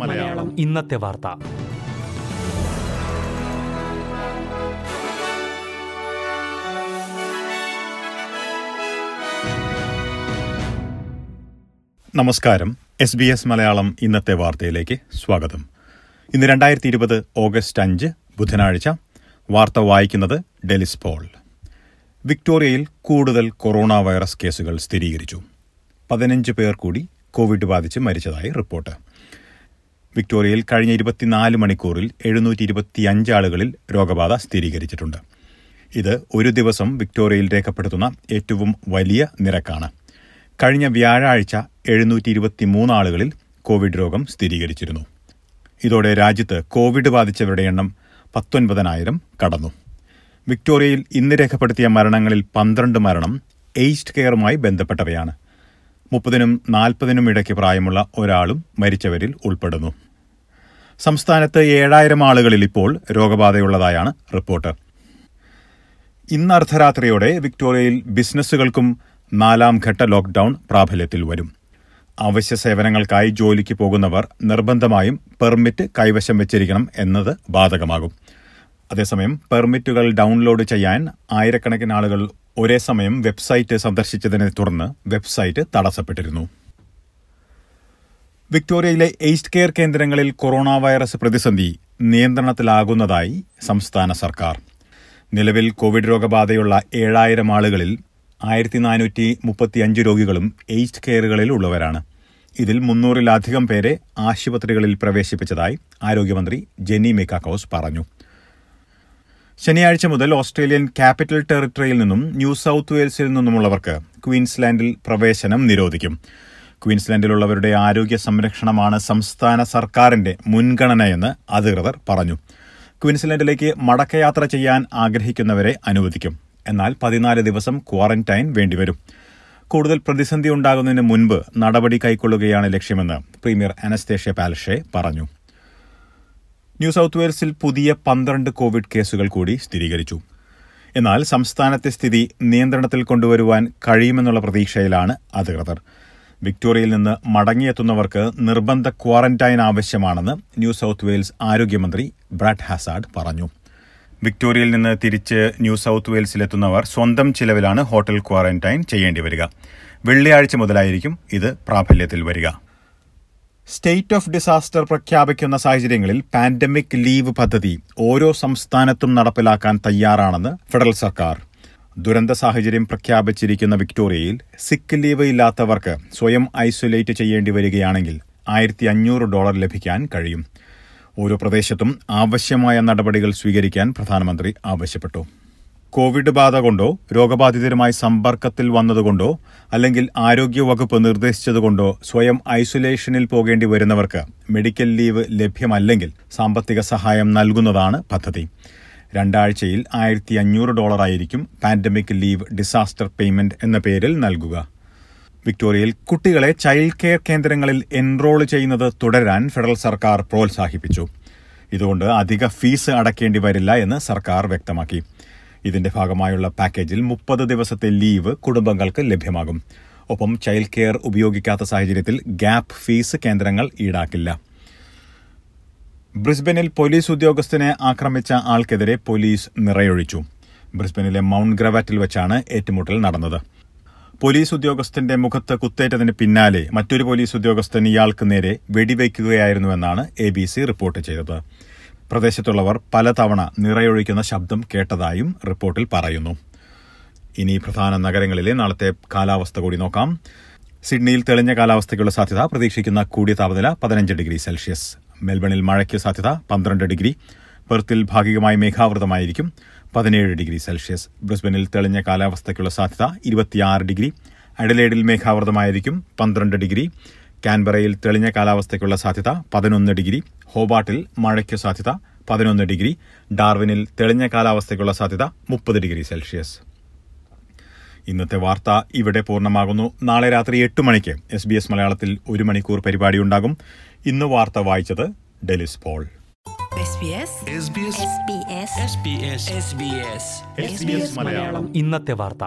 മലയാളം. ഇന്നത്തെ വാർത്ത. നമസ്കാരം. എസ് ബി എസ് മലയാളം ഇന്നത്തെ വാർത്തയിലേക്ക് സ്വാഗതം. ഇന്ന് രണ്ടായിരത്തി ഇരുപത് ഓഗസ്റ്റ് അഞ്ച് ബുധനാഴ്ച. വാർത്ത വായിക്കുന്നത് ഡെലിസ് പോൾ. വിക്ടോറിയയിൽ കൂടുതൽ കൊറോണ വൈറസ് കേസുകൾ സ്ഥിരീകരിച്ചു. പതിനഞ്ച് പേർ കൂടി കോവിഡ് ബാധിച്ച് മരിച്ചതായി റിപ്പോർട്ട്. വിക്ടോറിയയിൽ കഴിഞ്ഞ ഇരുപത്തിനാല് മണിക്കൂറിൽ എഴുന്നൂറ്റി ഇരുപത്തിയഞ്ച് ആളുകളിൽ രോഗബാധ സ്ഥിരീകരിച്ചിട്ടുണ്ട്. ഇത് ഒരു ദിവസം വിക്ടോറിയയിൽ രേഖപ്പെടുത്തുന്ന ഏറ്റവും വലിയ നിരക്കാണ്. കഴിഞ്ഞ വ്യാഴാഴ്ച എഴുന്നൂറ്റി ഇരുപത്തിമൂന്ന് ആളുകളിൽ കോവിഡ് രോഗം സ്ഥിരീകരിച്ചിരുന്നു. ഇതോടെ രാജ്യത്ത് കോവിഡ് ബാധിച്ചവരുടെ എണ്ണം പത്തൊൻപതിനായിരം കടന്നു. വിക്ടോറിയയിൽ ഇന്ന് രേഖപ്പെടുത്തിയ മരണങ്ങളിൽ പന്ത്രണ്ട് മരണം എയ്സ്റ്റ് കെയറുമായി ബന്ധപ്പെട്ടവയാണ്. മുപ്പതിനും നാൽപ്പതിനും ഇടയ്ക്ക് പ്രായമുള്ള ഒരാളും മരിച്ചവരിൽ ഉൾപ്പെടുന്നു. സംസ്ഥാനത്ത് ഏഴായിരം ആളുകളിൽ ഇപ്പോൾ രോഗബാധയുള്ളതായാണ് റിപ്പോർട്ട്. ഇന്ന് അർദ്ധരാത്രിയോടെ വിക്ടോറിയയിൽ ബിസിനസ്സുകൾക്കും നാലാം ഘട്ട ലോക്ഡൌൺ പ്രാബല്യത്തിൽ വരും. അവശ്യ സേവനങ്ങൾക്കായി ജോലിക്ക് പോകുന്നവർ നിർബന്ധമായും പെർമിറ്റ് കൈവശം വെച്ചിരിക്കണം എന്നത് ബാധകമാകും. അതേസമയം പെർമിറ്റുകൾ ഡൗൺലോഡ് ചെയ്യാൻ ആയിരക്കണക്കിന് ആളുകൾ ഒരേ സമയം വെബ്സൈറ്റ് സന്ദർശിച്ചതിനെ തുടർന്ന് വെബ്സൈറ്റ് തടസ്സപ്പെട്ടിരുന്നു. വിക്ടോറിയയിലെ എയ്സ്റ്റ് കെയർ കേന്ദ്രങ്ങളിൽ കൊറോണ വൈറസ് പ്രതിസന്ധി നിയന്ത്രണത്തിലാകുന്നതായി സംസ്ഥാന സർക്കാർ. നിലവിൽ കോവിഡ് രോഗബാധയുള്ള ഏഴായിരം ആളുകളിൽ ആയിരത്തി നാനൂറ്റി മുപ്പത്തിയഞ്ച് രോഗികളും എയ്സ്റ്റ് കെയറുകളിൽ ഉള്ളവരാണ്. ഇതിൽ മുന്നൂറിലധികം പേരെ ആശുപത്രികളിൽ പ്രവേശിപ്പിച്ചതായി ആരോഗ്യമന്ത്രി ജെന്നി മെക്കാക്കോസ് പറഞ്ഞു. ശനിയാഴ്ച മുതൽ ഓസ്ട്രേലിയൻ ക്യാപിറ്റൽ ടെറിട്ടറിയിൽ നിന്നും ന്യൂ സൌത്ത് വെയിൽസിൽ നിന്നുമുള്ളവർക്ക് ക്വീൻസ്ലാൻഡിൽ പ്രവേശനം നിരോധിക്കും. ക്വീൻസ്ലാൻഡിലുള്ളവരുടെ ആരോഗ്യ സംരക്ഷണമാണ് സംസ്ഥാന സർക്കാരിന്റെ മുൻഗണനയെന്ന് അധികൃതർ പറഞ്ഞു. ക്വീൻസ്ലാൻഡിലേക്ക് മടക്കയാത്ര ചെയ്യാൻ ആഗ്രഹിക്കുന്നവരെ അനുവദിക്കും. എന്നാൽ പതിനാല് ദിവസം ക്വാറന്റൈൻ വേണ്ടിവരും. കൂടുതൽ പ്രതിസന്ധി ഉണ്ടാകുന്നതിന് മുൻപ് നടപടി കൈക്കൊള്ളുകയാണ് ലക്ഷ്യമെന്ന് പ്രീമിയർ അനസ്തേഷ്യ പാലഷെ പറഞ്ഞു. ന്യൂ സൌത്ത് വെയിൽസിൽ പുതിയ പന്ത്രണ്ട് കോവിഡ് കേസുകൾ കൂടി സ്ഥിരീകരിച്ചു. എന്നാൽ സംസ്ഥാനത്തെ സ്ഥിതി നിയന്ത്രണത്തിൽ കൊണ്ടുവരുവാൻ കഴിയുമെന്നുള്ള പ്രതീക്ഷയിലാണ് അധികൃതർ. വിക്ടോറിയയിൽ നിന്ന് മടങ്ങിയെത്തുന്നവർക്ക് നിർബന്ധ ക്വാറന്റൈൻ ആവശ്യമാണെന്ന് ന്യൂ സൌത്ത് വെയിൽസ് ആരോഗ്യമന്ത്രി ബ്രാഡ് ഹാസാഡ് പറഞ്ഞു. വിക്ടോറിയയിൽ നിന്ന് തിരിച്ച് ന്യൂ സൌത്ത് വെയിൽസിലെത്തുന്നവർ സ്വന്തം ചിലവിലാണ് ഹോട്ടൽ ക്വാറന്റൈൻ ചെയ്യേണ്ടി വരിക. വെള്ളിയാഴ്ച മുതലായിരിക്കും ഇത് പ്രാബല്യത്തിൽ വരിക. സ്റ്റേറ്റ് ഓഫ് ഡിസാസ്റ്റർ പ്രഖ്യാപിക്കുന്ന സാഹചര്യങ്ങളിൽ പാൻഡമിക് ലീവ് പദ്ധതി ഓരോ സംസ്ഥാനത്തും നടപ്പിലാക്കാൻ തയ്യാറാണെന്ന് ഫെഡറൽ സർക്കാർ. ദുരന്ത സാഹചര്യം പ്രഖ്യാപിച്ചിരിക്കുന്ന വിക്ടോറിയയിൽ സിക്ക് ലീവ് ഇല്ലാത്തവർക്ക് സ്വയം ഐസൊലേറ്റ് ചെയ്യേണ്ടി വരികയാണെങ്കിൽ ആയിരത്തി അഞ്ഞൂറ് ഡോളർ ലഭിക്കാൻ കഴിയും. ഓരോ പ്രദേശത്തും ആവശ്യമായ നടപടികൾ സ്വീകരിക്കാൻ പ്രധാനമന്ത്രി ആവശ്യപ്പെട്ടു. കോവിഡ് ബാധ കൊണ്ടോ രോഗബാധിതരുമായി സമ്പർക്കത്തിൽ വന്നതുകൊണ്ടോ അല്ലെങ്കിൽ ആരോഗ്യവകുപ്പ് നിർദ്ദേശിച്ചതുകൊണ്ടോ സ്വയം ഐസൊലേഷനിൽ പോകേണ്ടി വരുന്നവർക്ക് മെഡിക്കൽ ലീവ് ലഭ്യമല്ലെങ്കിൽ സാമ്പത്തിക സഹായം നൽകുന്നതാണ് പദ്ധതി. രണ്ടാഴ്ചയിൽ ആയിരത്തി അഞ്ഞൂറ് ഡോളറായിരിക്കും പാൻഡമിക് ലീവ് ഡിസാസ്റ്റർ പേയ്മെന്റ് എന്ന പേരിൽ നൽകുക. വിക്ടോറിയയിൽ കുട്ടികളെ ചൈൽഡ് കെയർ കേന്ദ്രങ്ങളിൽ എൻറോൾ ചെയ്യുന്നത് തുടരാൻ ഫെഡറൽ സർക്കാർ പ്രോത്സാഹിപ്പിച്ചു. ഇതുകൊണ്ട് അധിക ഫീസ് അടക്കേണ്ടി വരില്ല എന്ന് സർക്കാർ വ്യക്തമാക്കി. ഇതിന്റെ ഭാഗമായുള്ള പാക്കേജിൽ മുപ്പത് ദിവസത്തെ ലീവ് കുടുംബങ്ങൾക്ക് ലഭ്യമാകും. ഒപ്പം ചൈൽഡ് കെയർ ഉപയോഗിക്കാത്ത സാഹചര്യത്തിൽ ഗ്യാപ്പ് ഫീസ് കേന്ദ്രങ്ങൾ ഈടാക്കില്ല. ബ്രിസ്ബനിൽ പോലീസ് ഉദ്യോഗസ്ഥനെ ആക്രമിച്ച ആൾക്കെതിരെ പോലീസ് നിറയൊഴിച്ചു. ബ്രിസ്ബനിലെ മൗണ്ട് ഗ്രവാറ്റിൽ വെച്ചാണ് ഏറ്റുമുട്ടൽ നടന്നത്. പോലീസ് ഉദ്യോഗസ്ഥന്റെ മുഖത്ത് കുത്തേറ്റതിന് പിന്നാലെ മറ്റൊരു പോലീസ് ഉദ്യോഗസ്ഥൻ ഇയാൾക്ക് നേരെ വെടിവയ്ക്കുകയായിരുന്നുവെന്നാണ് എ ബി സി റിപ്പോർട്ട് ചെയ്തത്. പ്രദേശത്തുള്ളവർ പലതവണ നിറയൊഴിക്കുന്ന ശബ്ദം കേട്ടതായും റിപ്പോർട്ടിൽ പറയുന്നു. ഇനി പ്രധാന നഗരങ്ങളിലെ നാളത്തെ കാലാവസ്ഥ കൂടി നോക്കാം. സിഡ്നിയിൽ തെളിഞ്ഞ കാലാവസ്ഥയ്ക്കുള്ള സാധ്യത പ്രതീക്ഷിക്കുന്ന കൂടിയ താപനില പതിനഞ്ച് ഡിഗ്രി സെൽഷ്യസ്. മെൽബണിൽ മഴയ്ക്ക് സാധ്യത പന്ത്രണ്ട് ഡിഗ്രി. പെർത്തിൽ ഭാഗികമായി മേഘാവൃതമായിരിക്കും പതിനേഴ് ഡിഗ്രി സെൽഷ്യസ്. ബ്രിസ്ബനിൽ തെളിഞ്ഞ കാലാവസ്ഥയ്ക്കുള്ള സാധ്യത ഇരുപത്തിയാറ് ഡിഗ്രി. അഡലേഡിൽ മേഘാവൃതമായിരിക്കും പന്ത്രണ്ട് ഡിഗ്രി. കാൻബറയിൽ തെളിഞ്ഞ കാലാവസ്ഥയ്ക്കുള്ള സാധ്യത പതിനൊന്ന് ഡിഗ്രി ഹോബാട്ടിൽ മഴയ്ക്ക് സാധ്യത പതിനൊന്ന് ഡിഗ്രി ഡാർവിനിൽ തെളിഞ്ഞ കാലാവസ്ഥയ്ക്കുള്ള സാധ്യത മുപ്പത് ഡിഗ്രി സെൽഷ്യസ്. ഇന്നത്തെ വാർത്ത ഇവിടെ പൂർണമാകുന്നു. നാളെ രാത്രി എട്ട് മണിക്ക് എസ് ബി എസ് മലയാളത്തിൽ ഒരു മണിക്കൂർ പരിപാടിയുണ്ടാകും ഇന്ന് വാർത്ത വായിച്ചത് ഡെലിസ് പോൾ. ഇന്നത്തെ വാർത്ത.